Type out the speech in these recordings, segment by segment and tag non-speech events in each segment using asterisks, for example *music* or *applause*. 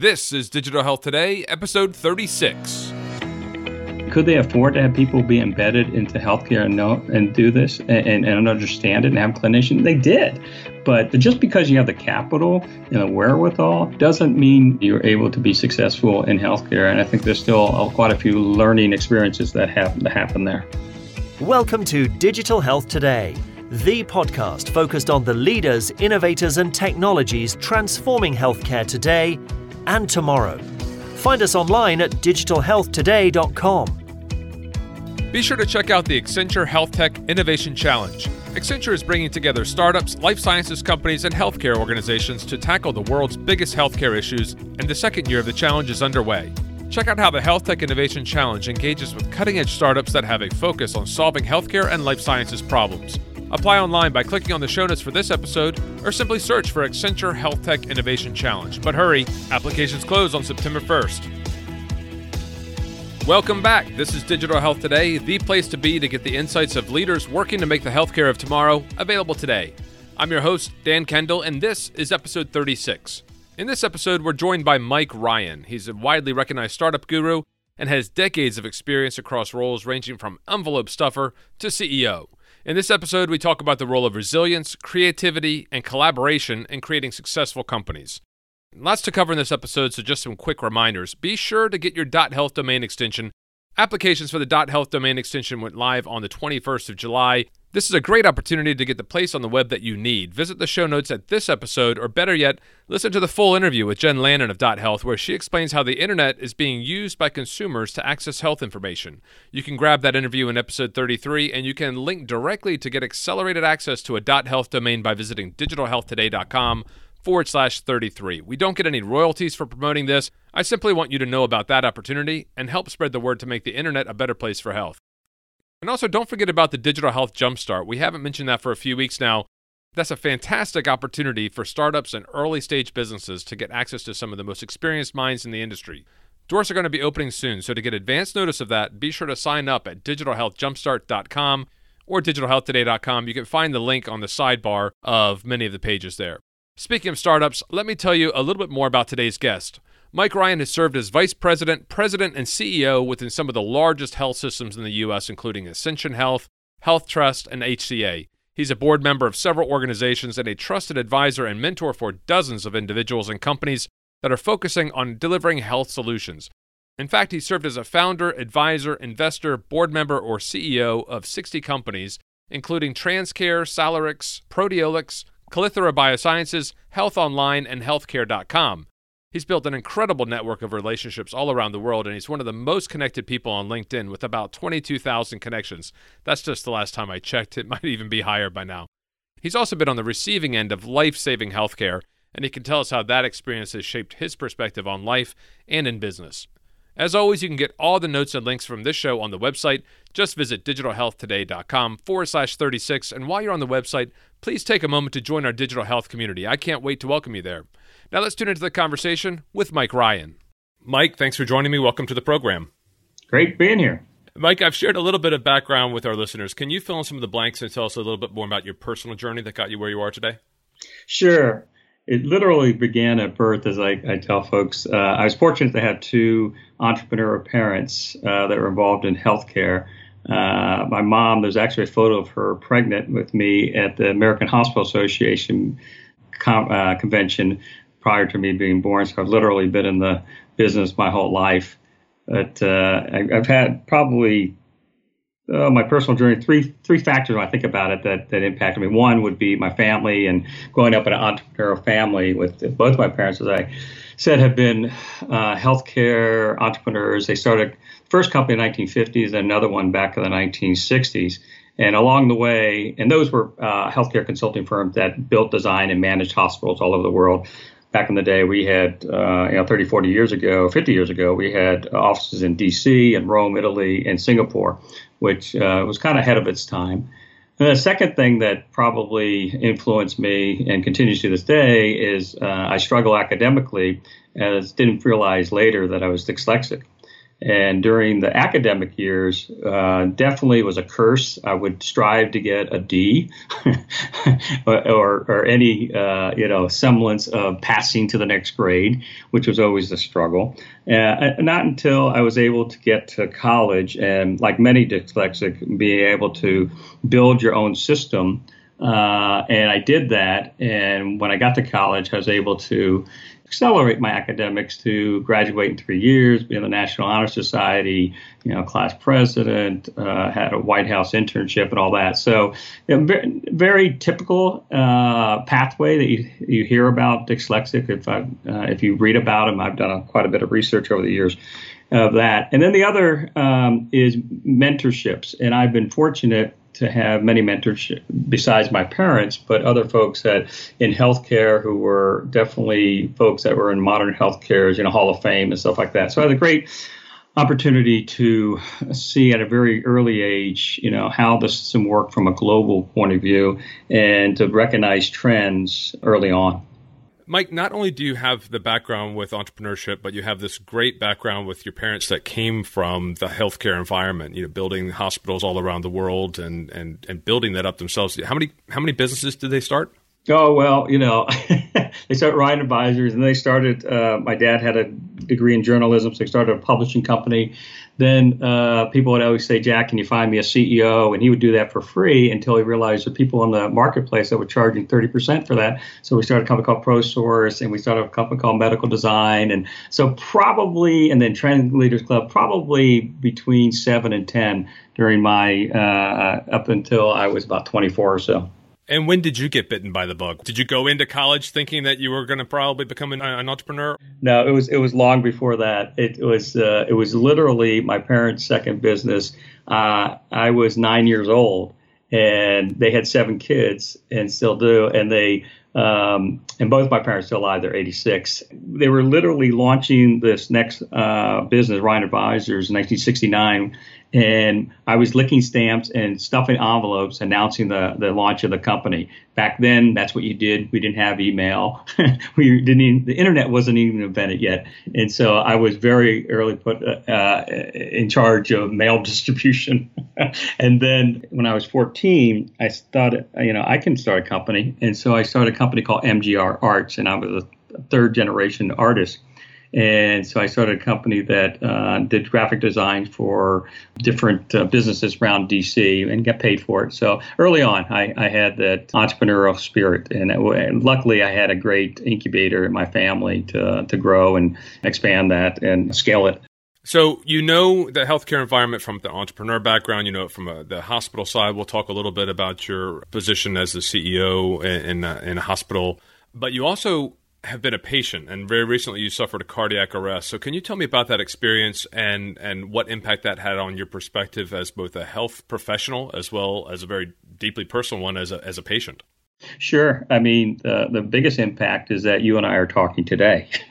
This is Digital Health Today, episode 36. Could they afford to have people be embedded into healthcare and know and do this and, and understand it and have clinicians? They did. But just because you have the capital and the wherewithal doesn't mean you're able to be successful in healthcare. And I think there's still quite a few learning experiences that have to happen there. Welcome to Digital Health Today, the podcast focused on the leaders, innovators, and technologies transforming healthcare today and tomorrow. Find us online at digitalhealthtoday.com. Be sure to check out the Accenture Health Tech Innovation Challenge. Accenture is bringing together startups, life sciences companies, and healthcare organizations to tackle the world's biggest healthcare issues, and the second year of the challenge is underway. Check out how the Health Tech Innovation Challenge engages with cutting edge startups that have a focus on solving healthcare and life sciences problems. Apply online by clicking on the show notes for this episode or simply search for Accenture Health Tech Innovation Challenge. But hurry, applications close on September 1st. Welcome back. This is Digital Health Today, the place to be to get the insights of leaders working to make the healthcare of tomorrow available today. I'm your host, Dan Kendall, and this is episode 36. In this episode, we're joined by Mike Ryan. He's a widely recognized startup guru and has decades of experience across roles ranging from envelope stuffer to CEO. In this episode, we talk about the role of resilience, creativity, and collaboration in creating successful companies. Lots to cover in this episode, so just some quick reminders. Be sure to get your .health domain extension. Applications for the .health domain extension went live on the 21st of July. This is a great opportunity to get the place on the web that you need. Visit the show notes at this episode, or better yet, listen to the full interview with Jen Lannon of Dot .health, where she explains how the internet is being used by consumers to access health information. You can grab that interview in episode 33, and you can link directly to get accelerated access to a Dot .health domain by visiting digitalhealthtoday.com forward slash 33. We don't get any royalties for promoting this. I simply want you to know about that opportunity and help spread the word to make the internet a better place for health. And also, don't forget about the Digital Health Jumpstart. We haven't mentioned that for a few weeks now. That's a fantastic opportunity for startups and early stage businesses to get access to some of the most experienced minds in the industry. Doors are going to be opening soon, so to get advance notice of that, be sure to sign up at digitalhealthjumpstart.com or digitalhealthtoday.com. You can find the link on the sidebar of many of the pages there. Speaking of startups, let me tell you a little bit more about today's guest. Mike Ryan has served as vice president, president, and CEO within some of the largest health systems in the U.S., including Ascension Health, Health Trust, and HCA. He's a board member of several organizations and a trusted advisor and mentor for dozens of individuals and companies that are focusing on delivering health solutions. In fact, he served as a founder, advisor, investor, board member, or CEO of 60 companies, including Transcare, Salarix, Proteolix, Calithera Biosciences, Health Online, and Healthcare.com. He's built an incredible network of relationships all around the world, and he's one of the most connected people on LinkedIn with about 22,000 connections. That's just the last time I checked. It *laughs* might even be higher by now. He's also been on the receiving end of life saving healthcare, and he can tell us how that experience has shaped his perspective on life and in business. As always, you can get all the notes and links from this show on the website. Just visit digitalhealthtoday.com forward slash 36. And while you're on the website, please take a moment to join our digital health community. I can't wait to welcome you there. Now let's tune into the conversation with Mike Ryan. Mike, thanks for joining me. Welcome to the program. Great being here. Mike, I've shared a little bit of background with our listeners. Can you fill in some of the blanks and tell us a little bit more about your personal journey that got you where you are today? Sure. It literally began at birth, as I, I tell folks. Uh, I was fortunate to have two entrepreneurial parents uh, that were involved in healthcare. Uh, my mom, there's actually a photo of her pregnant with me at the American Hospital Association com- uh, convention prior to me being born. So I've literally been in the business my whole life. But uh, I, have had probably uh, my personal journey three three factors when I think about it that that impacted me. One would be my family and growing up in an entrepreneurial family with both my parents, as I said, have been uh, healthcare entrepreneurs. They started first company in the 1950s, and another one back in the 1960s. And along the way, and those were uh, healthcare consulting firms that built, designed, and managed hospitals all over the world. Back in the day, we had, uh, you know, 30, 40 years ago, 50 years ago, we had offices in D.C. and Rome, Italy, and Singapore, which uh, was kind of ahead of its time. And the second thing that probably influenced me and continues to this day is uh, I struggle academically, as didn't realize later that I was dyslexic. And during the academic years, uh, definitely was a curse. I would strive to get a D *laughs* or, or, or, any, uh, you know, semblance of passing to the next grade, which was always a struggle. Uh, not until I was able to get to college and, like many dyslexic, being able to build your own system. Uh, and I did that. And when I got to college, I was able to accelerate my academics to graduate in three years, be in the National Honor Society, you know, class president, uh, had a White House internship and all that. So, you know, very, very, typical uh, pathway that you, you hear about dyslexic. If I, uh, if you read about them, I've done a, quite a bit of research over the years of that. And then the other um, is mentorships, and I've been fortunate to have many mentors besides my parents, but other folks that in healthcare who were definitely folks that were in modern healthcare, you know, Hall of Fame and stuff like that. So I had a great opportunity to see at a very early age, you know, how the system worked from a global point of view and to recognize trends early on. Mike, not only do you have the background with entrepreneurship, but you have this great background with your parents that came from the healthcare environment, you know, building hospitals all around the world and, and, and building that up themselves. How many how many businesses did they start? Oh well, you know, *laughs* they started Ryan Advisors, and they started. Uh, my dad had a degree in journalism, so he started a publishing company. Then uh, people would always say, "Jack, can you find me a CEO?" And he would do that for free until he realized the people in the marketplace that were charging 30% for that. So we started a company called ProSource, and we started a company called Medical Design, and so probably, and then Trend Leaders Club, probably between seven and ten during my uh, up until I was about 24 or so. And when did you get bitten by the bug? Did you go into college thinking that you were going to probably become an, an, entrepreneur? No, it was it was long before that. It was uh, it was literally my parents' second business. Uh, I was nine years old, and they had seven kids, and still do. And they um, and both my parents still alive. They're 86. They were literally launching this next uh, business, Ryan Advisors, in 1969 and I was licking stamps and stuffing envelopes announcing the, the launch of the company. Back then, that's what you did. We didn't have email. *laughs* we didn't even, the internet wasn't even invented yet. And so I was very early put uh, in charge of mail *laughs* distribution. *laughs* and then when I was 14, I started, you know, I can start a company. And so I started a company called MGR Arts, and I was a third generation artist. And so I started a company that uh, did graphic design for different uh, businesses around DC and get paid for it. So early on, I, I had that entrepreneurial spirit, and, it, and, luckily I had a great incubator in my family to to grow and expand that and scale it. So you know the healthcare environment from the entrepreneur background. You know it from uh, the hospital side. We'll talk a little bit about your position as the CEO in, in, in a hospital, but you also have been a patient, and very recently you suffered a cardiac arrest. So, can you tell me about that experience and and what impact that had on your perspective as both a health professional as well as a very deeply personal one as a as a patient? Sure. I mean, the, the biggest impact is that you and I are talking today. *laughs*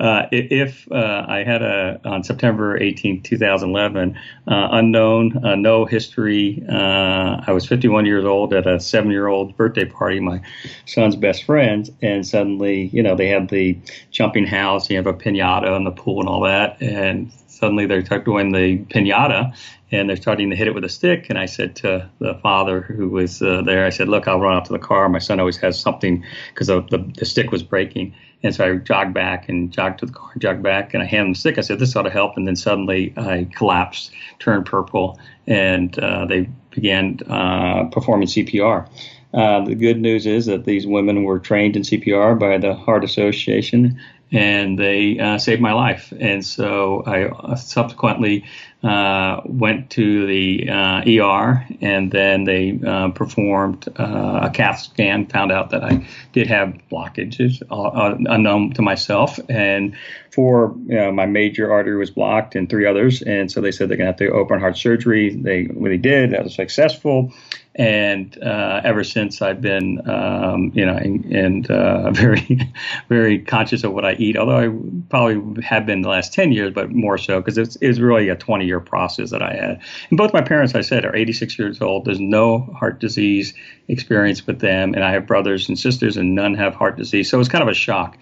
uh, if uh, I had a, on September 18, 2011, uh, unknown, uh, no history, uh, I was 51 years old at a seven year old birthday party, my son's best friend, and suddenly, you know, they had the jumping house, you have a pinata in the pool and all that. And suddenly they're doing the pinata and they're starting to hit it with a stick. And I said to the father who was uh, there, I said, "Look, I'll run up to the car. My son always has something because the, the, the stick was breaking." And so I jogged back and jogged to the car, jogged back, and I handed him the stick. I said, "This ought to help." And then suddenly I collapsed, turned purple, and uh, they began uh, performing CPR. Uh, the good news is that these women were trained in CPR by the Heart Association, and they uh, saved my life. And so I uh, subsequently uh, went to the ER, and then they uh, performed a CAT scan, found out that I did have blockages unknown to myself, and four, you know, my major artery was blocked, and three others. And so they said they're going to have to open heart surgery. They really did. That was successful and uh, ever since I've been, um, you know, and, and uh, *laughs* very, very conscious of what I eat. Although I probably have been the last ten years, but more so because it's, it's really a twenty-year process that I had. And both my parents, I said, are eighty-six years old. There's no heart disease experience with them, and I have brothers and sisters, and none have heart disease. So it's kind of a shock.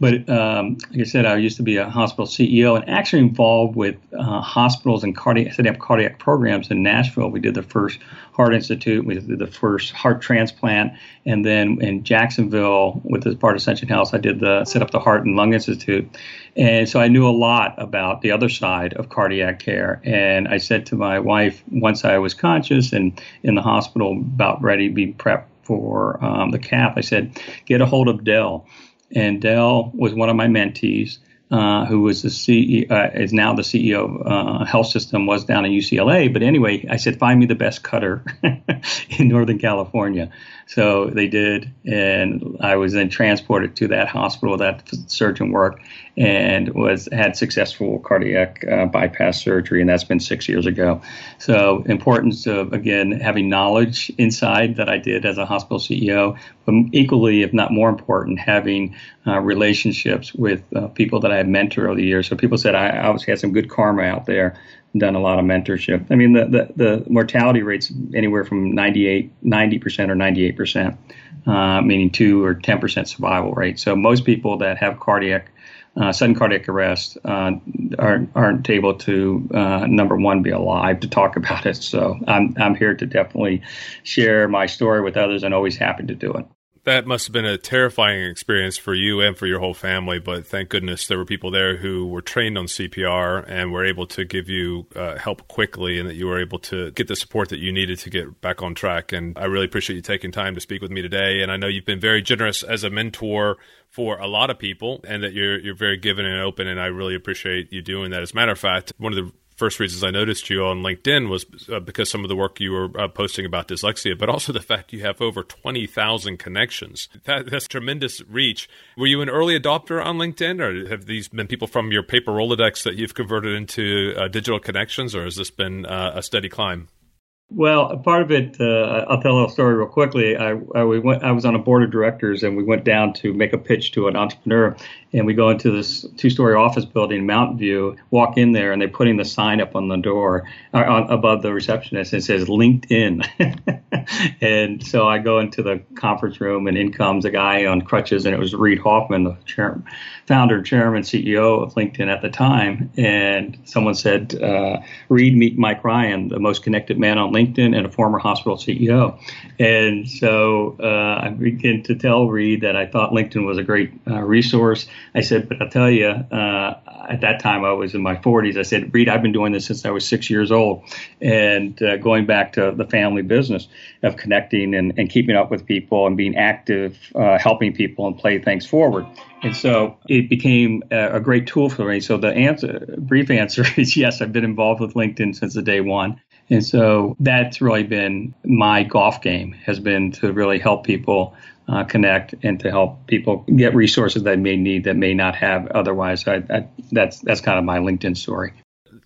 But um, like I said, I used to be a hospital CEO and actually involved with uh, hospitals and cardiac, setting up cardiac programs in Nashville. We did the first Heart Institute, we did the first heart transplant, and then in Jacksonville, with the part of Ascension Health, I did the set up the Heart and Lung Institute. And so I knew a lot about the other side of cardiac care. And I said to my wife, once I was conscious and in the hospital, about ready to be prepped for um, the CAP, I said, get a hold of Dell. And Dell was one of my mentees. Uh, who was the CEO, uh, is now the CEO of uh, Health System, was down in UCLA. But anyway, I said, find me the best cutter *laughs* in Northern California. So they did, and I was then transported to that hospital that surgeon worked and was had successful cardiac uh, bypass surgery, and that's been six years ago. So importance of again having knowledge inside that I did as a hospital CEO, but equally, if not more important, having uh, relationships with uh, people that I had mentored over the years. So people said I obviously had some good karma out there done a lot of mentorship. I mean, the, the, the mortality rates anywhere from 98, 90% or 98%, uh, meaning 2 or 10% survival rate. So most people that have cardiac uh, sudden cardiac arrest uh, aren't, aren't able to uh, number one be alive to talk *laughs* about it. So I'm I'm here to definitely share my story with others, and always happy to do it that must have been a terrifying experience for you and for your whole family. But thank goodness there were people there who were trained on CPR and were able to give you uh, help quickly, and that you were able to get the support that you needed to get back on track. And I really appreciate you taking time to speak with me today. And I know you've been very generous as a mentor for a lot of people, and that you're you're very given and open. And I really appreciate you doing that. As a matter of fact, one of the first reasons I noticed you on LinkedIn was uh, because some of the work you were uh, posting about dyslexia, but also the fact you have over 20,000 connections. That, that's tremendous reach. Were you an early adopter on LinkedIn, or have these been people from your paper Rolodex that you've converted into uh, digital connections, or has this been uh, a steady climb? Well, part of it, uh, I'll tell a little story real quickly. I, I, we went, I was on a board of directors, and we went down to make a pitch to an entrepreneur. And we go into this two-story office building in Mountain View, walk in there, and they're putting the sign up on the door uh, on, above the receptionist. And it says LinkedIn. *laughs* and so I go into the conference room, and in comes a guy on crutches, and it was Reid Hoffman, the chair, founder, chairman, CEO of LinkedIn at the time. And someone said, uh, "Reid, meet Mike Ryan, the most connected man on LinkedIn and a former hospital CEO." And so uh, I begin to tell Reid that I thought LinkedIn was a great uh, resource. I said, "But I'll tell you, uh, at that time I was in my 40s. I said, Reid, I've been doing this since I was six years old, and uh, going back to the family business of connecting and, and keeping up with people and being active, uh, helping people and play things forward." And so it became a, a great tool for me. So the answer, brief answer *laughs* is yes, I've been involved with LinkedIn since the day one. And so that's really been my golf game has been to really help people uh, connect and to help people get resources they may need that may not have otherwise. I, I, that's that's kind of my LinkedIn story.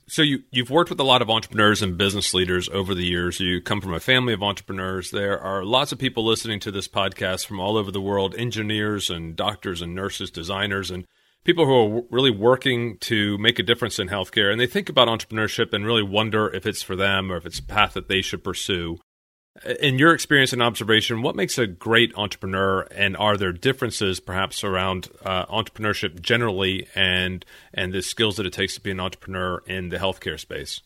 So you you've worked with a lot of entrepreneurs and business leaders over the years. You come from a family of entrepreneurs. There are lots of people listening to this podcast from all over the world, engineers and doctors and nurses, designers and people who are really working to make a difference in healthcare and they think about entrepreneurship and really wonder if it's for them or if it's a path that they should pursue. In your experience and observation, what makes a great entrepreneur, and are there differences perhaps around uh, entrepreneurship generally and and the skills that it takes to be an entrepreneur in the healthcare space?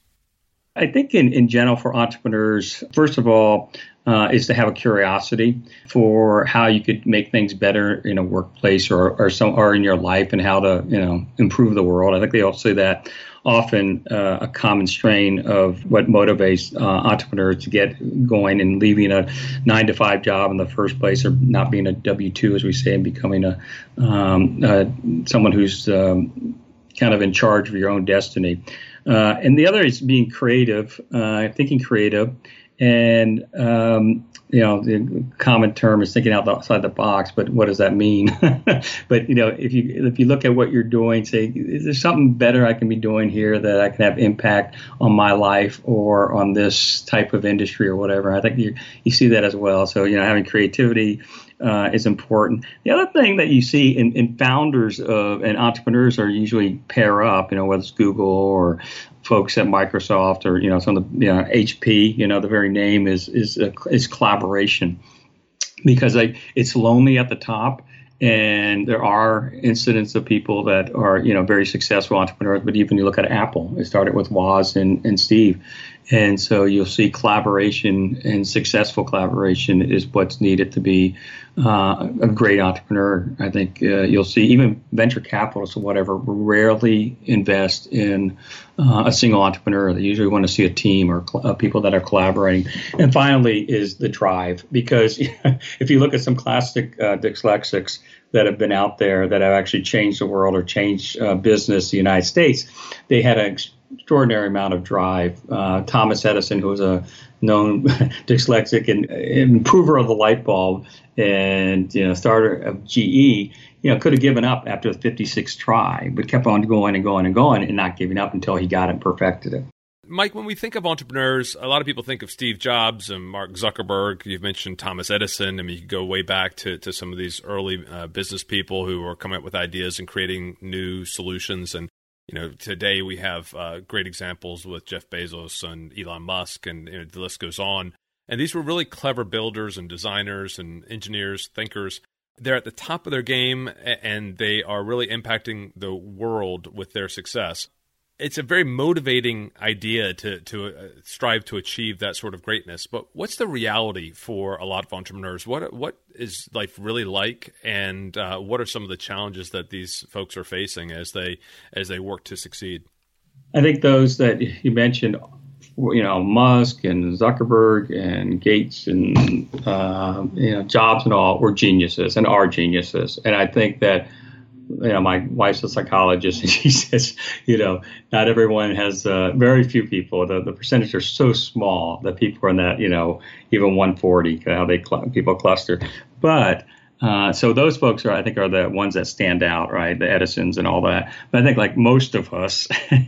I think in, in general for entrepreneurs, first of all, uh, is to have a curiosity for how you could make things better in a workplace or or some or in your life and how to you know improve the world. I think they all say that often uh, a common strain of what motivates uh, entrepreneurs to get going and leaving a nine to five job in the first place or not being a W two as we say and becoming a um, someone who's um, kind of in charge of your own destiny. Uh, and the other is being creative, uh, thinking creative, and um, you know the common term is thinking outside the box but what does that mean? *laughs* But you know if you if you look at what you're doing say is there something better i can be doing here that i can have impact on my life or on this type of industry or whatever? I think you you see that as well. So you know having creativity uh, is important. The other thing that you see in, in founders of, and entrepreneurs are usually pair up, you know, whether it's Google or folks at Microsoft or you know some of the you know, HP. You know the very name is is is collaboration because it's lonely at the top and there are incidents of people that are, you know, very successful entrepreneurs. But even you look at Apple, it started with Woz and, and Steve. And so you'll see collaboration and successful collaboration is what's needed to be uh, a great entrepreneur. I think uh, you'll see even venture capitalists or whatever rarely invest in uh, a single entrepreneur. They usually want to see a team or cl- uh, people that are collaborating. And finally, is the drive because *laughs* if you look at some classic uh, dyslexics that have been out there that have actually changed the world or changed uh, business, in the United States, they had an extraordinary amount of drive. Uh, Thomas Edison, who was a known *laughs* dyslexic and improver of the light bulb and you know starter of GE, you know could have given up after the 56th try, but kept on going and going and going and not giving up until he got it perfected it. Mike, when we think of entrepreneurs, a lot of people think of Steve Jobs and Mark Zuckerberg. You've mentioned Thomas Edison. I mean, you go way back to, to some of these early uh, business people who were coming up with ideas and creating new solutions. And you know, today we have uh, great examples with Jeff Bezos and Elon Musk, and you know, the list goes on. And these were really clever builders and designers and engineers, thinkers. They're at the top of their game, and they are really impacting the world with their success it's a very motivating idea to to uh, strive to achieve that sort of greatness. But what's the reality for a lot of entrepreneurs? What what is life really like, and uh, what are some of the challenges that these folks are facing as they as they work to succeed? I think those that you mentioned, you know, Musk and Zuckerberg and Gates and uh, you know Jobs and all were geniuses and are geniuses, and I think that you know, my wife's a psychologist, *laughs* and she says, you know, not everyone has, uh, very few people. The the percentage are so small that people are in that, you know, even 140, how they cl- people cluster. But uh, so those folks are, I think, are the ones that stand out, right? The Edisons and all that. But I think, like most of us,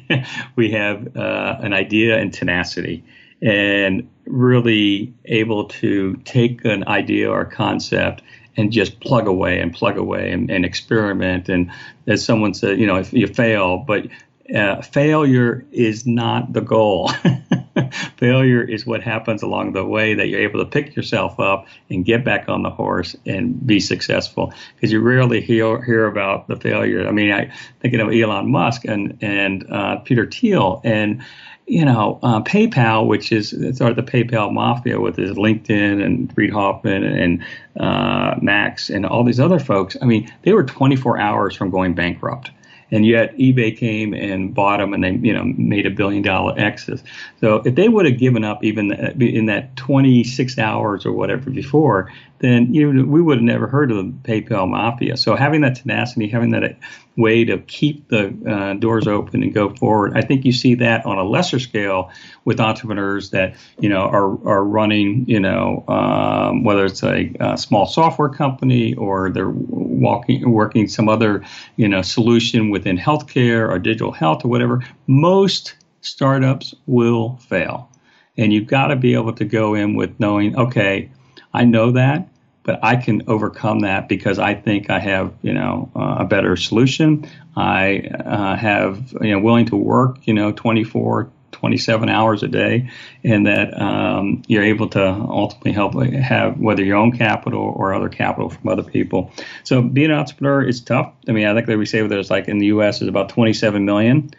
*laughs* we have uh, an idea and tenacity, and really able to take an idea or concept and just plug away and plug away and, and experiment. And as someone said, you know, if you fail, but uh, failure is not the goal. *laughs* failure is what happens along the way that you're able to pick yourself up and get back on the horse and be successful. Because you rarely hear, hear about the failure. I mean, I thinking of Elon Musk and and uh, Peter Thiel and you know, uh, PayPal, which is sort of the PayPal mafia with his LinkedIn and Reid Hoffman and uh, Max and all these other folks. I mean, they were 24 hours from going bankrupt and yet eBay came and bought them, and they you know made a billion dollar exit. So if they would have given up even in that 26 hours or whatever before, then you know, we would have never heard of the PayPal mafia. So having that tenacity, having that way to keep the uh, doors open and go forward, I think you see that on a lesser scale with entrepreneurs that you know are are running, you know, um, whether it's a, a, small software company or they're walking working some other you know solution within healthcare or digital health or whatever. Most startups will fail, and you've got to be able to go in with knowing, okay I know that, but I can overcome that because I think I have, you know, uh, a better solution. I uh, have, you know, willing to work, you know, 24, 27 hours a day, and that um, you're able to ultimately help have whether your own capital or other capital from other people. So being an entrepreneur is tough. I mean, I think that we say that there's like in the U.S. is about 27 million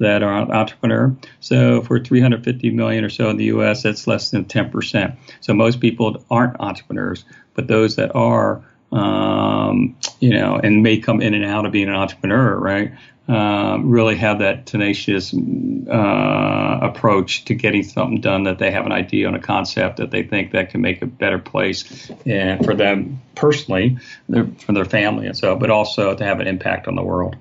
that are entrepreneur. So for 350 million or so in the U.S., that's less than 10%. So most people aren't entrepreneurs, but those that are, um, you know, and may come in and out of being an entrepreneur, right? Uh, really have that tenacious uh, approach to getting something done that they have an idea and a concept that they think that can make a better place and for them personally, for their family and so, but also to have an impact on the world.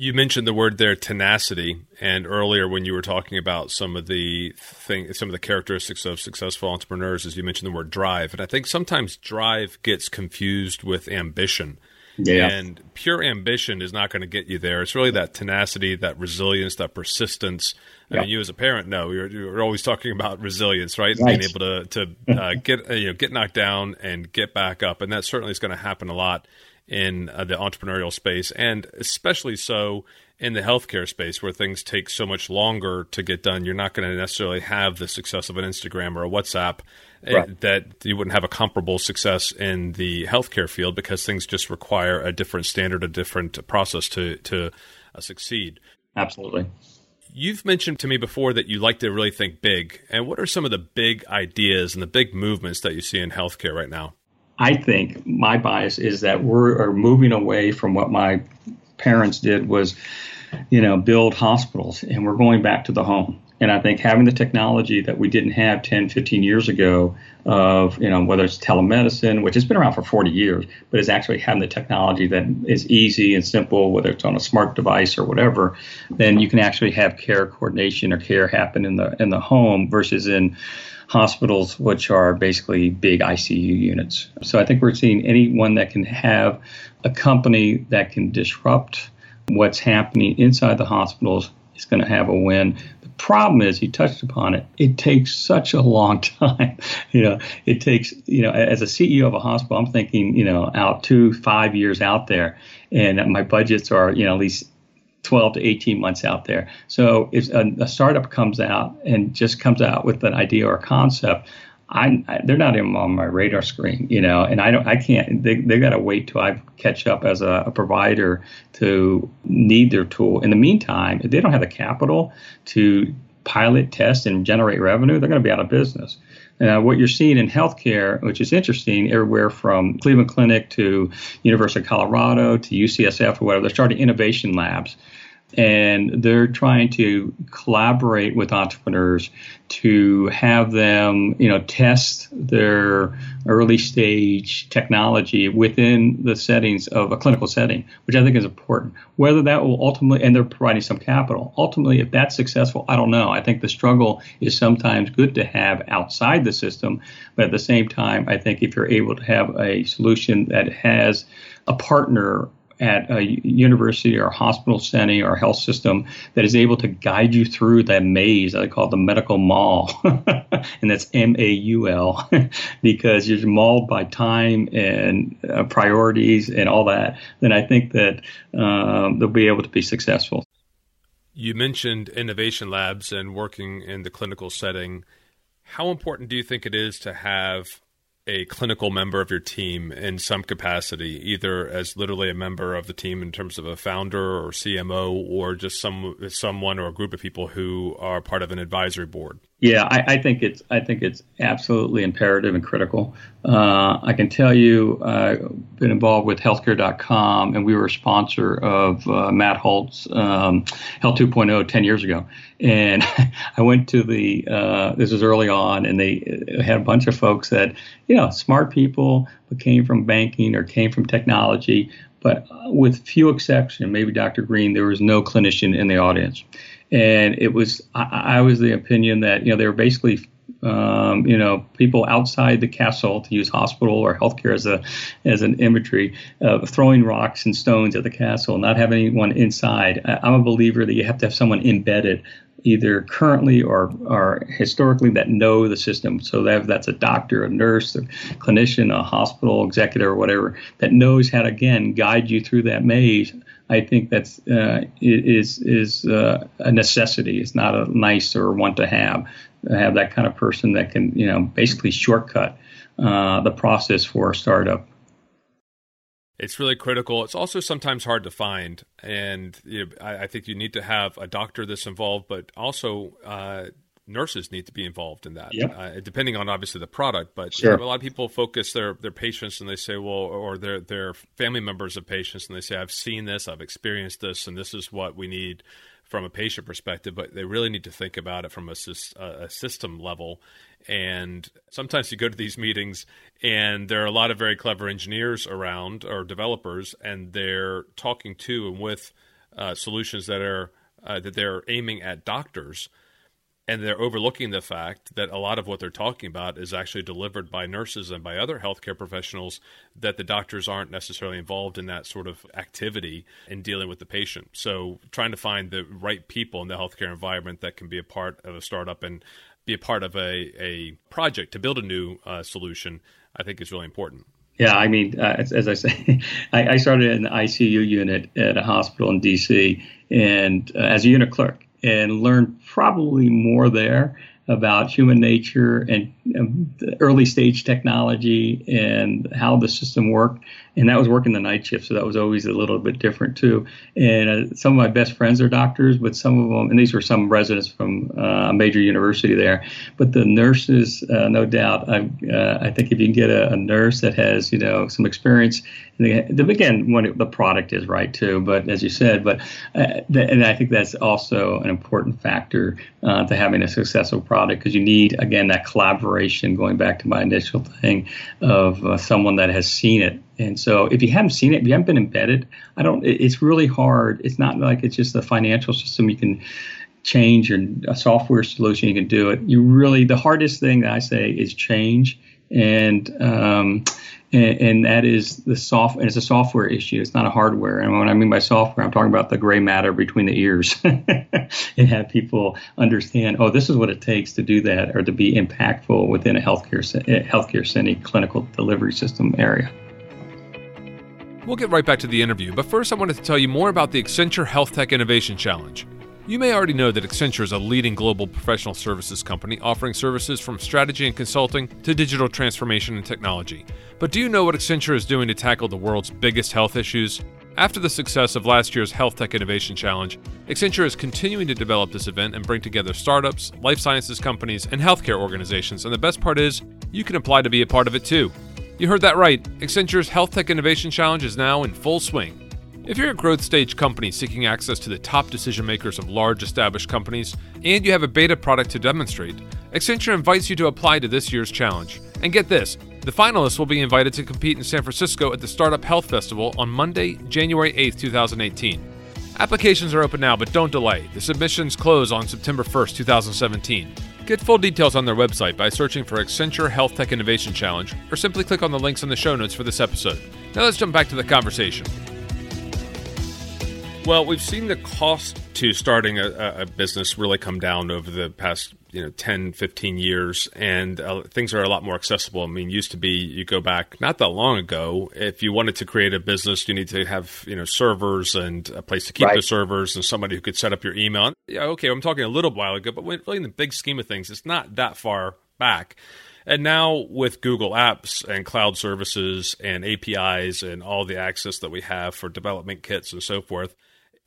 You mentioned the word there, tenacity, and earlier when you were talking about some of the thing, some of the characteristics of successful entrepreneurs, as you mentioned the word drive, and I think sometimes drive gets confused with ambition. Yeah. And pure ambition is not going to get you there. It's really that tenacity, that resilience, that persistence. I yeah. mean, you as a parent know you're, you're always talking about resilience, right? right. Being able to to uh, get you know get knocked down and get back up, and that certainly is going to happen a lot in uh, the entrepreneurial space, and especially so in the healthcare space where things take so much longer to get done. You're not going to necessarily have the success of an Instagram or a WhatsApp eh, right. that you wouldn't have a comparable success in the healthcare field because things just require a different standard, a different process to to uh, succeed. Absolutely. You've mentioned to me before that you like to really think big. And what are some of the big ideas and the big movements that you see in healthcare right now? I think my bias is that we're moving away from what my parents did was, you know, build hospitals and we're going back to the home. And I think having the technology that we didn't have 10, 15 years ago of, you know, whether it's telemedicine, which has been around for 40 years, but is actually having the technology that is easy and simple, whether it's on a smart device or whatever, then you can actually have care coordination or care happen in the in the home versus in hospitals, which are basically big ICU units. So I think we're seeing anyone that can have a company that can disrupt what's happening inside the hospitals is going to have a win problem is he touched upon it it takes such a long *laughs* time. You know it takes you know as a ceo of a hospital i'm thinking you know out two five years out there and my budgets are you know at least 12 to 18 months out there. So if a, a startup comes out and just comes out with an idea or a concept I, I, they're not even on my radar screen, you know, and I don't, I can't, they, they got to wait till I catch up as a, a, provider to need their tool. In the meantime, if they don't have the capital to pilot, test, and generate revenue, they're going to be out of business. Now, what you're seeing in healthcare, which is interesting, everywhere from Cleveland Clinic to University of Colorado to UCSF or whatever, they're starting innovation labs and they're trying to collaborate with entrepreneurs to have them you know test their early stage technology within the settings of a clinical setting which i think is important. Whether that will ultimately and they're providing some capital. Ultimately if that's successful i don't know. I think the struggle is sometimes good to have outside the system but at the same time i think if you're able to have a solution that has a partner at a university or hospital setting or health system that is able to guide you through that maze. that I call the medical mall, *laughs* and that's M A U L, *laughs* because you're mauled by time and uh, priorities and all that. Then I think that um, they'll be able to be successful. You mentioned innovation labs and working in the clinical setting. How important do you think it is to have a clinical member of your team in some capacity, either as literally a member of the team in terms of a founder or CMO, or just some someone or a group of people who are part of an advisory board? Yeah, I, I think it's I think it's absolutely imperative and critical. Uh, I can tell you, I've uh, been involved with Healthcare.com, and we were a sponsor of uh, Matt Holt's um, Health 2.0 10 years ago. And *laughs* I went to the uh, this was early on, and they had a bunch of folks that you know smart people, but came from banking or came from technology. But uh, with few exceptions, maybe Dr. Green, there was no clinician in the audience and it was I, I was the opinion that you know they were basically um, you know, people outside the castle to use hospital or healthcare as a as an imagery, uh, throwing rocks and stones at the castle, not having anyone inside. I'm a believer that you have to have someone embedded, either currently or or historically, that know the system. So that that's a doctor, a nurse, a clinician, a hospital executive, or whatever that knows how to again guide you through that maze I think that's uh, is is uh, a necessity. It's not a nice or want to have. Have that kind of person that can you know basically shortcut uh, the process for a startup. It's really critical. It's also sometimes hard to find, and you know, I, I, think you need to have a doctor that's involved, but also uh, nurses need to be involved in that, uh, depending on obviously the product. But sure. you know, a lot of people focus their their patients and they say, well, or their their family members of patients, and they say, I've seen this, I've experienced this, and this is what we need from a patient perspective. But they really need to think about it from a, a system level. And sometimes you go to these meetings, and there are a lot of very clever engineers around or developers, and they're talking to and with uh, solutions that are uh, that they're aiming at doctors and they're overlooking the fact that a lot of what they're talking about is actually delivered by nurses and by other healthcare professionals that the doctors aren't necessarily involved in that sort of activity in dealing with the patient. So trying to find the right people in the healthcare environment that can be a part of a startup and be a part of a, a project to build a new uh, solution i think is really important. Yeah, I mean, uh, as, as, I say, *laughs* I, I, started in the ICU unit at a hospital in DC, and uh, as a unit clerk, and learned probably more there about human nature and um, early stage technology and how the system worked. And that was working the night shift, so that was always a little bit different too. And uh, some of my best friends are doctors, but some of them, and these were some residents from uh, a major university there. But the nurses, uh, no doubt, I, uh, I think if you can get a, a, nurse that has you know some experience, and again, when it, the product is right too. But as you said, but uh, and I think that's also an important factor uh, to having a successful product because you need again that collaboration. Going back to my initial thing of uh, someone that has seen it, and so if you haven't seen it, if you haven't been embedded, I don't. It's really hard. It's not like it's just the financial system you can change a software solution you can do it. You really the hardest thing that I say is change and. Um, and, and, that is the soft. And It's a software issue. It's not a hardware. And when I mean by software, I'm talking about the gray matter between the ears, *laughs* and have people understand. Oh, this is what it takes to do that, or to be impactful within a healthcare healthcare setting, clinical delivery system area. We'll get right back to the interview, but first I wanted to tell you more about the Accenture Health Tech Innovation Challenge. You may already know that Accenture is a leading global professional services company offering services from strategy and consulting to digital transformation and technology. But do you know what Accenture is doing to tackle the world's biggest health issues? After the success of last year's Health Tech Innovation Challenge, Accenture is continuing to develop this event and bring together startups, life sciences companies, and healthcare organizations. And the best part is, you can apply to be a part of it too. You heard that right. Accenture's Health Tech Innovation Challenge is now in full swing. If you're a growth stage company seeking access to the top decision makers of large established companies, and you have a beta product to demonstrate, Accenture invites you to apply to this year's challenge. And get this the finalists will be invited to compete in San Francisco at the Startup Health Festival on Monday, January 8, 2018. Applications are open now, but don't delay. The submissions close on September 1, 2017. Get full details on their website by searching for Accenture Health Tech Innovation Challenge or simply click on the links in the show notes for this episode. Now let's jump back to the conversation. Well, we've seen the cost to starting a, a, business really come down over the past you know 10 15 years and uh, things are a lot more accessible. I mean used to be you go back not that long ago if you wanted to create a business you need to have you know servers and a place to keep right. the servers and somebody who could set up your email. Yeah okay i'm talking a little while ago but really in the big scheme of things it's not that far back. And now with Google Apps and cloud services and APIs and all the access that we have for development kits and so forth,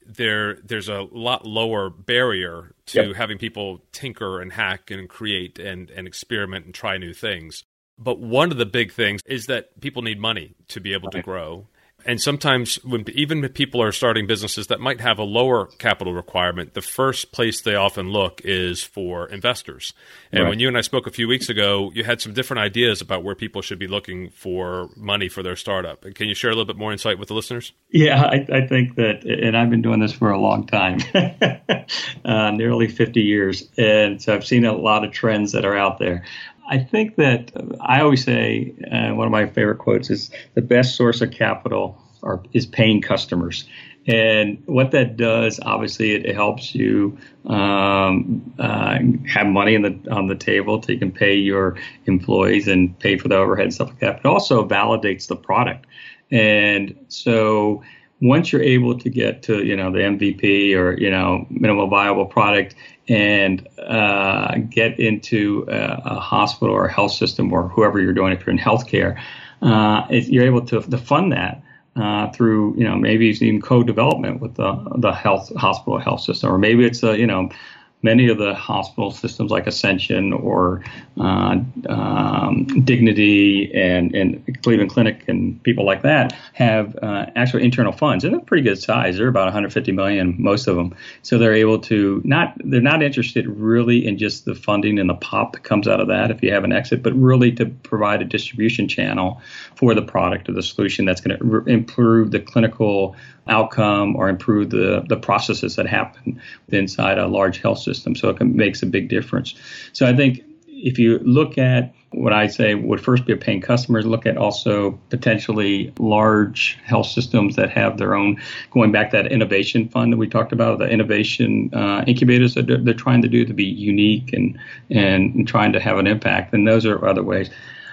there there's a lot lower barrier to yep. having people tinker and hack and create and, and experiment and try new things. But one of the big things is that people need money to be able to grow and sometimes when even if people are starting businesses that might have a lower capital requirement the first place they often look is for investors. And right. when you and i spoke a few weeks ago you had some different ideas about where people should be looking for money for their startup. Can you share a little bit more insight with the listeners? Yeah i, I think that and i've been doing this for a long time *laughs* uh, nearly 50 years. And so i've seen a lot of trends that are out there I think that I always say uh, one of my favorite quotes is the best source of capital are, is paying customers. And what that does, obviously, it, it helps you um, uh, have money the, on the table so you can pay your employees and pay for the overhead and stuff like that. But also validates the product. And so once you're able to get to you know the MVP or you know minimal viable product and uh, get into a, a, hospital or a health system or whoever you're doing if you're in healthcare, uh, you're able to, to fund that. Uh, through you know maybe it's even co-development with the the health hospital health system or maybe it's a you know many of the hospital systems like Ascension or uh, um, Dignity and, and Cleveland Clinic and people like that have uh, actual internal funds and they're pretty good size. They're about 150 million, most of them. So they're able to not they're not interested really in just the funding and the pop that comes out of that if you have an exit, but really to provide a distribution channel for the product or the solution that's going to re- improve the clinical outcome or improve the, the processes that happen inside a large health system. So it makes a big difference. So I think if you look at what I say would first be a paying customers, look at also potentially large health systems that have their own, going back that innovation fund that we talked about, the innovation uh, incubators that they're, they're, trying to do to be unique and, and trying to have an impact. And those are other ways.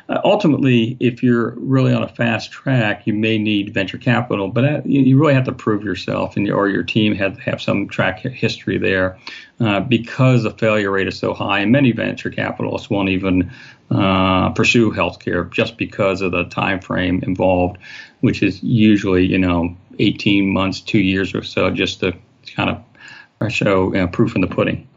Uh, ultimately, if you're really on a fast track, you may need venture capital, but uh, you, you, really have to prove yourself, and or your team have have some track history there, uh, because the failure rate is so high, and many venture capitalists won't even uh, pursue healthcare just because of the time frame involved, which is usually you know 18 months, two years or so, just to kind of show you know, proof in the pudding.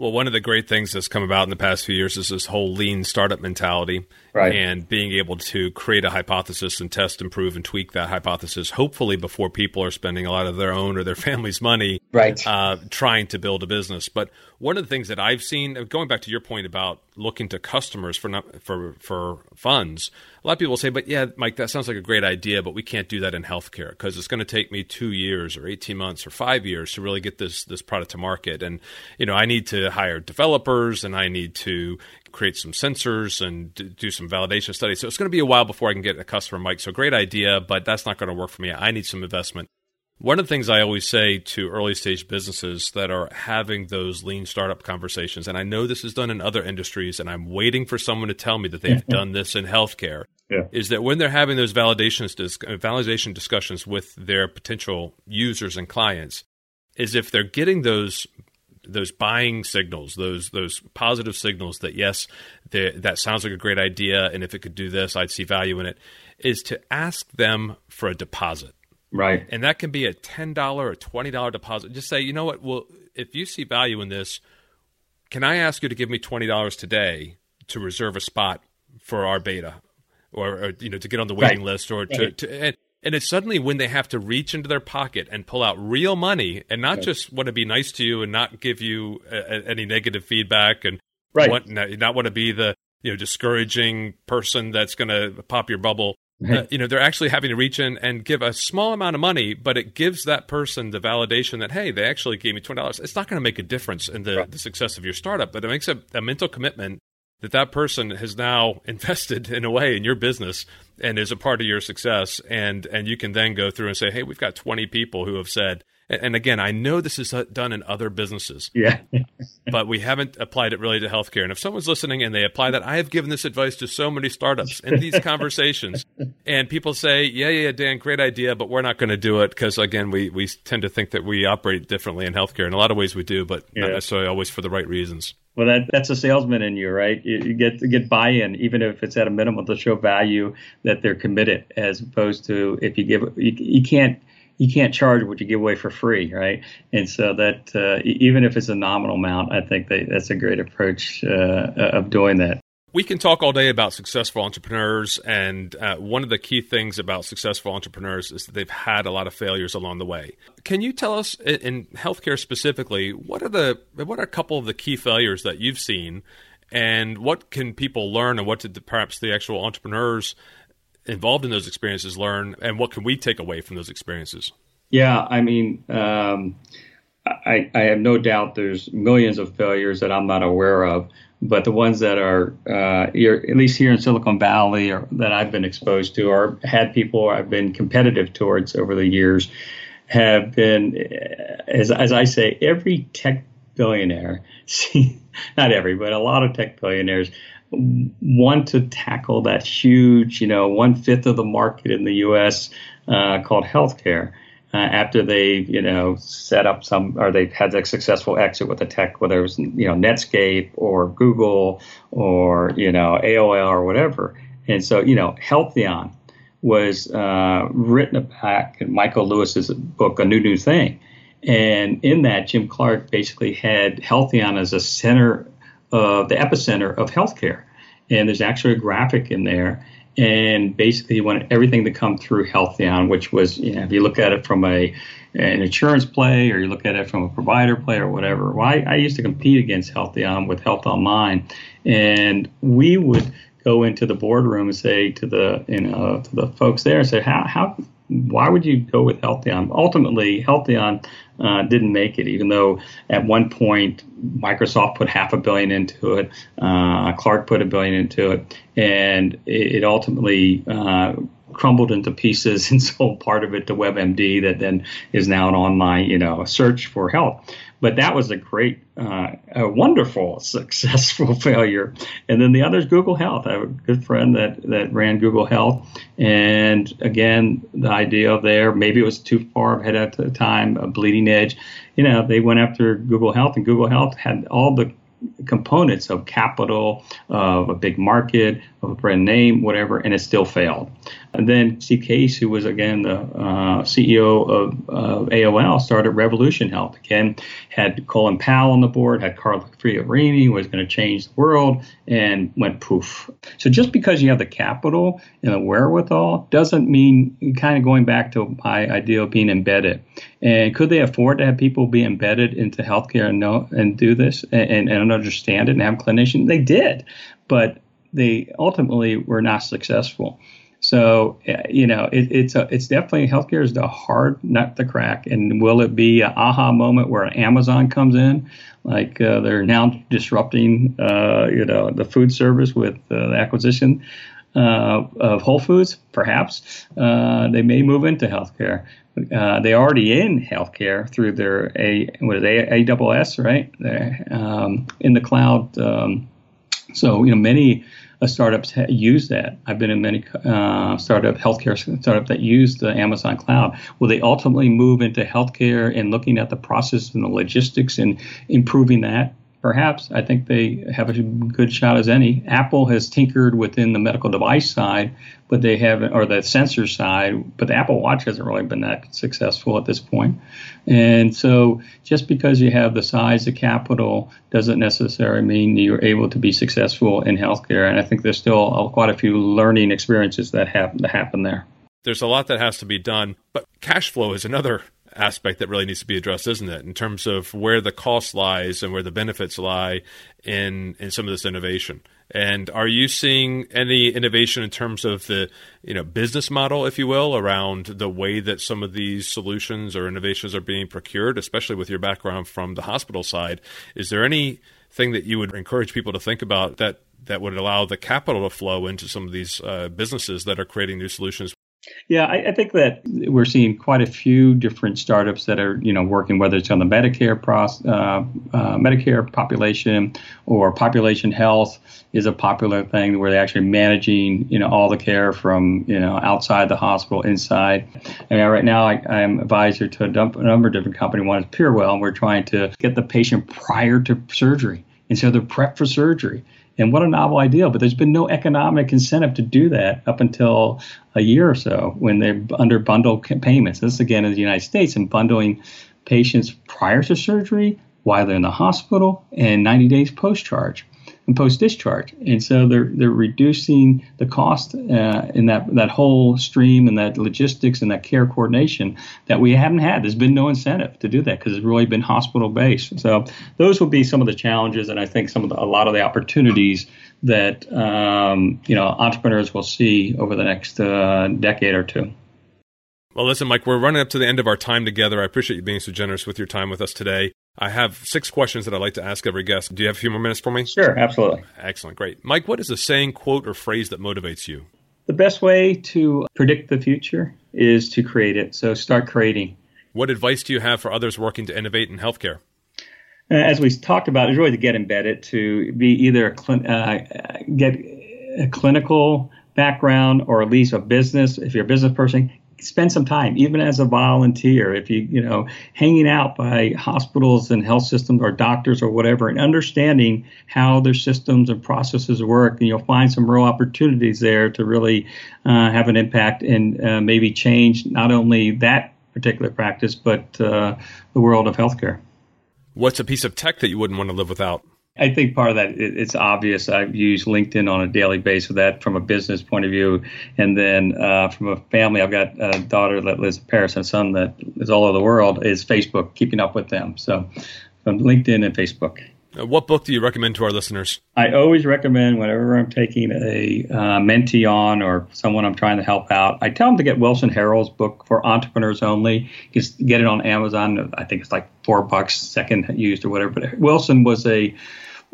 Well, one of the great things that's come about in the past few years is this whole lean startup mentality. Right. And being able to create a hypothesis and test, improve, and tweak that hypothesis, hopefully before people are spending a lot of their own or their *laughs* family's money right. Uh, trying to build a business. But one of the things that I've seen, uh, going back to your point about looking to customers for not, for for funds, a lot of people say, "But yeah, Mike, that sounds like a great idea, but we can't do that in healthcare because it's going to take me two years or eighteen months or five years to really get this this product to market, and you know, I need to hire developers and I need to create some sensors and do some validation studies. So it's going to be a while before I can get a customer, Mike. So great idea, but that's not going to work for me. I need some investment." One of the things I always say to early stage businesses that are having those lean startup conversations, and I know this is done in other industries, and I'm waiting for someone to tell me that they've mm-hmm. done this in healthcare, yeah. is that when they're having those validations validation discussions with their potential users and clients, is if they're getting those those buying signals, those those positive signals that yes, that sounds like a great idea, and if it could do this, I'd see value in it, is to ask them for a deposit Right. And that can be a $10 or $20 deposit. Just say, you know what? Well, if you see value in this, can I ask you to give me $20 today to reserve a spot for our beta or, or you know, to get on the waiting right. list or to, to and, and it's suddenly when they have to reach into their pocket and pull out real money and not right. just want to be nice to you and not give you a, a, any negative feedback and right. want, not, not want to be the, you know, discouraging person that's going to pop your bubble uh, you know, they're actually having to reach in and give a small amount of money, but it gives that person the validation that hey, they actually gave me twenty dollars. It's not going to make a difference in the, right. the success of your startup, but it makes a, a mental commitment that that person has now *laughs* invested in a way in your business and is a part of your success and and you can then go through and say hey we've got 20 people who have said and again, I know this is uh, done in other businesses. Yeah. *laughs* but we haven't applied it really to healthcare. And if someone's listening and they apply that, I have given this advice to so many startups in these *laughs* conversations. And people say, yeah, yeah, Dan, great idea, but we're not going to do it because, again, we, we tend to think that we operate differently in healthcare. In a lot of ways we do, but yeah. not necessarily always for the right reasons. Well, that, that's a salesman in you, right? You, you get get buy-in, even if it's at a minimum, to show value that they're committed, as opposed to if you give you, you can't you can't charge what you give away for free, right? And so that uh, even if it's a nominal amount, I think that that's a great approach uh, of doing that. We can talk all day about successful entrepreneurs, and uh, one of the key things about successful entrepreneurs is that they've had a lot of failures along the way. Can you tell us, in healthcare specifically, what are the what are a couple of the key failures that you've seen, and what can people learn, and what did perhaps the actual entrepreneurs involved in those experiences learn, and what can we take away from those experiences? Yeah, I mean, um, I, I, have no doubt there's millions of failures that I'm not aware of, but the ones that are, uh, at least here in Silicon Valley, or that I've been exposed to, or had people I've been competitive towards over the years, have been, as, as I say, every tech billionaire, *laughs* not every, but a lot of tech billionaires want to tackle that huge, you know, one fifth of the market in the U.S. Uh, called healthcare. Uh, after they, you know, set up some, or they've had a successful exit with a tech, whether it was, you know, Netscape or Google or, you know, AOL or whatever. And so, you know, Healtheon was uh, written back in Michael Lewis's book, A New New Thing. And in that, Jim Clark basically had Healtheon as a center uh, the epicenter of healthcare. And there's actually a graphic in there. And basically, you want everything to come through Healtheon, which was, you know, if you look at it from a an insurance play or you look at it from a provider play or whatever. Well, I, I used to compete against Healtheon with Health Online, and we would go into the boardroom and say to the you know to the folks there and say how how why would you go with Healtheon? Ultimately, Healtheon uh, didn't make it, even though at one point Microsoft put half a billion into it, uh, Clark put a billion into it, and it, it ultimately uh, crumbled into pieces *laughs* and sold part of it to WebMD that then is now an online, you know, search for help. But that was a great, uh, a wonderful, successful *laughs* failure. And then the other is Google Health. I have a good friend that, that ran Google Health. And again, the idea there, maybe it was too far ahead at the time, a bleeding edge. You know, they went after Google Health, and Google Health had all the components of capital, of a big market, of a brand name, whatever, and it still failed. And then Steve Case, who was again the uh, CEO of uh, AOL, started Revolution Health. Again, had Colin Powell on the board, had Carly Fiorina, was going to change the world, and went poof. So just because you have the capital and the wherewithal doesn't mean kind of going back to my idea of being embedded. And could they afford to have people be embedded into healthcare and know and do this and, and understand it and have clinicians? They did, but they ultimately were not successful. So you know, it, it's a, it's definitely healthcare is the hard nut to crack. And will it be an aha moment where Amazon comes in, like uh, they're now disrupting, uh, you know, the food service with uh, the acquisition uh, of Whole Foods? Perhaps uh, they may move into healthcare. Uh, they're already in healthcare through their a what is AWS, right? Um, in the cloud. Um, so you know many startups ha- use that. I've been in many uh, startup healthcare startup that use the Amazon cloud. Will they ultimately move into healthcare and looking at the process and the logistics and improving that? Perhaps I think they have a good shot as any. Apple has tinkered within the medical device side, but they haven't, or the sensor side, but the Apple Watch hasn't really been that successful at this point. And so, just because you have the size of capital doesn't necessarily mean you're able to be successful in healthcare. And I think there's still quite a few learning experiences that have that happen there. There's a lot that has to be done, but cash flow is another aspect that really needs to be addressed, isn't it? In terms of where the cost lies and where the benefits lie in in some of this innovation. And are you seeing any innovation in terms of the you know business model, if you will, around the way that some of these solutions or innovations are being procured, especially with your background from the hospital side? Is there anything that you would encourage people to think about that that would allow the capital to flow into some of these uh, businesses that are creating new solutions yeah, I, I, think that we're seeing quite a few different startups that are, you know, working whether it's on the Medicare pros, uh, uh, Medicare population or population health is a popular thing where they're actually managing, you know, all the care from, you know, outside the hospital, inside. I mean, right now I, am advisor to a, dump, a number of different companies. One is Purewell, and we're trying to get the patient prior to surgery, and so they're prepped for surgery. And what a novel idea, but there's been no economic incentive to do that up until a year or so when they're under bundled payments. This again in the United States and bundling patients prior to surgery, while they're in the hospital, and 90 days post charge and post discharge. And so they're they're reducing the cost uh, in that that whole stream and that logistics and that care coordination that we haven't had. There's been no incentive to do that because it's really been hospital based. So those will be some of the challenges, and I think some of the, a lot of the opportunities that um, you know entrepreneurs will see over the next uh, decade or two. Well, listen, Mike, we're running up to the end of our time together. I appreciate you being so generous with your time with us today. I have six questions that I'd like to ask every guest. Do you have a few more minutes for me? Sure, absolutely. Excellent, great. Mike, what is a saying, quote, or phrase that motivates you? The best way to predict the future is to create it. So start creating. What advice do you have for others working to innovate in healthcare? Uh, as we talked about, is really to get embedded, to be either a cl- uh, get a clinical background or at least a business. If you're a business person, spend some time, even as a volunteer, if you, you know, hanging out by hospitals and health systems or doctors or whatever, and understanding how their systems and processes work, and you'll find some real opportunities there to really uh, have an impact and uh, maybe change not only that particular practice, but uh, the world of healthcare. What's a piece of tech that you wouldn't want to live without? I think part of that it, it's obvious. I use LinkedIn on a daily basis. That from a business point of view, and then uh, from a family, I've got a daughter that lives in Paris and a son that is all over the world. Is Facebook keeping up with them? So, from LinkedIn and Facebook. Uh, what book do you recommend to our listeners? I always recommend whenever I'm taking a uh, mentee on or someone I'm trying to help out, I tell them to get Wilson Harrell's book for entrepreneurs only. Just get it on Amazon. I think it's like four bucks, second used or whatever. But Wilson was a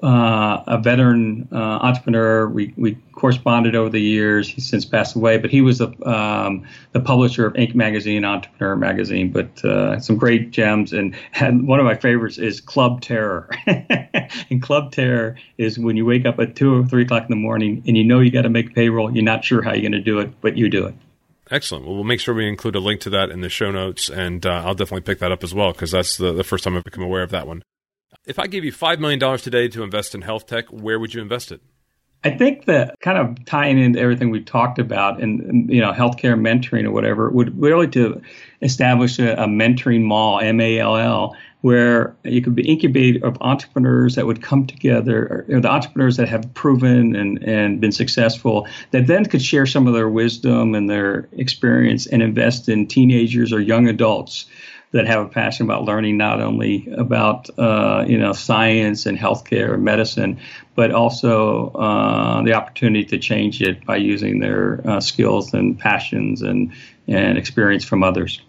uh, a veteran uh, entrepreneur. We, we corresponded over the years. He's since passed away, but he was the, um, the publisher of Inc. magazine, Entrepreneur magazine. But uh, some great gems, and, and one of my favorites is Club Terror. *laughs* and Club Terror is when you wake up at two or three o'clock in the morning and you know you got to make payroll. You're not sure how you're going to do it, but you do it. Excellent. Well, we'll make sure we include a link to that in the show notes, and uh, I'll definitely pick that up as well because that's the, the first time I've become aware of that one. If I gave you $5 million today to invest in health tech, where would you invest it? I think that kind of tying into everything we've talked about and, you know, healthcare mentoring or whatever would really to establish a, a mentoring mall, M A L L, where you could be incubate of entrepreneurs that would come together, or, the entrepreneurs that have proven and, and been successful, that then could share some of their wisdom and their experience and invest in teenagers or young adults that have a passion about learning not only about uh, you know science and healthcare and medicine, but also uh, the opportunity to change it by using their uh, skills and passions and and experience from others.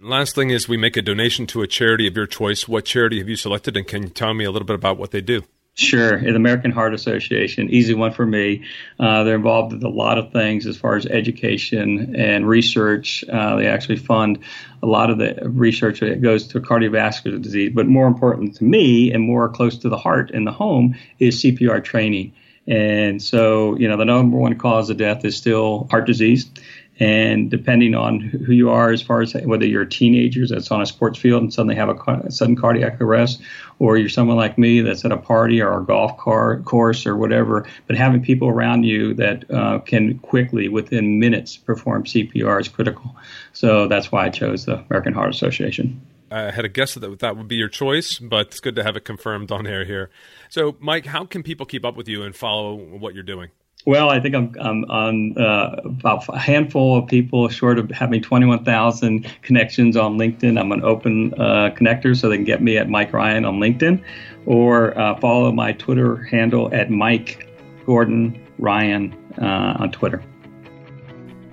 Last thing is we make a donation to a charity of your choice. What charity have you selected, and can you tell me a little bit about what they do? Sure, the American Heart Association, easy one for me. Uh, they're involved with a lot of things as far as education and research. Uh, they actually fund a lot of the research that goes to cardiovascular disease, but more important to me and more close to the heart in the home is CPR training. And so, you know, the number one cause of death is still heart disease. And depending on who you are, as far as whether you're teenagers that's on a sports field and suddenly have a sudden cardiac arrest, or you're someone like me that's at a party or a golf car course or whatever, but having people around you that uh, can quickly, within minutes, perform CPR is critical. So that's why I chose the American Heart Association. I had a guess that that would be your choice, but it's good to have it confirmed on air here. So, Mike, how can people keep up with you and follow what you're doing? Well, I think I'm, I'm on uh, about a handful of people short of having 21,000 connections on LinkedIn. I'm an open uh, connector, so they can get me at Mike Ryan on LinkedIn or uh, follow my Twitter handle at Mike Gordon Ryan uh, on Twitter.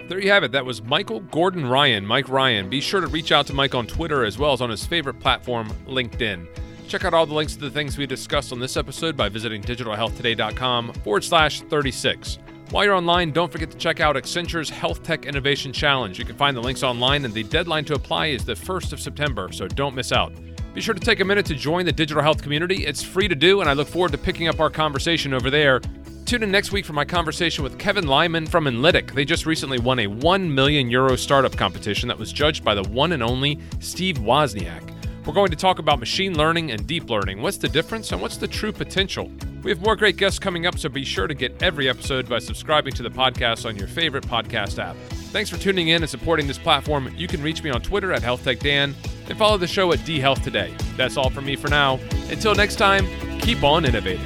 There you have it. That was Michael Gordon Ryan, Mike Ryan. Be sure to reach out to Mike on Twitter as well as on his favorite platform, LinkedIn. Check out all the links to the things we discussed on this episode by visiting digitalhealthtoday.com forward slash 36. While you're online, don't forget to check out Accenture's Health Tech Innovation Challenge. You can find the links online, and the deadline to apply is the 1st of September, so don't miss out. Be sure to take a minute to join the digital health community. It's free to do, and I look forward to picking up our conversation over there. Tune in next week for my conversation with Kevin Lyman from Enlitic. They just recently won a 1 million euro startup competition that was judged by the one and only Steve Wozniak. We're going to talk about machine learning and deep learning. What's the difference and what's the true potential? We have more great guests coming up, so be sure to get every episode by subscribing to the podcast on your favorite podcast app. Thanks for tuning in and supporting this platform. You can reach me on Twitter at HealthTechDan and follow the show at D Health Today. That's all from me for now. Until next time, keep on innovating.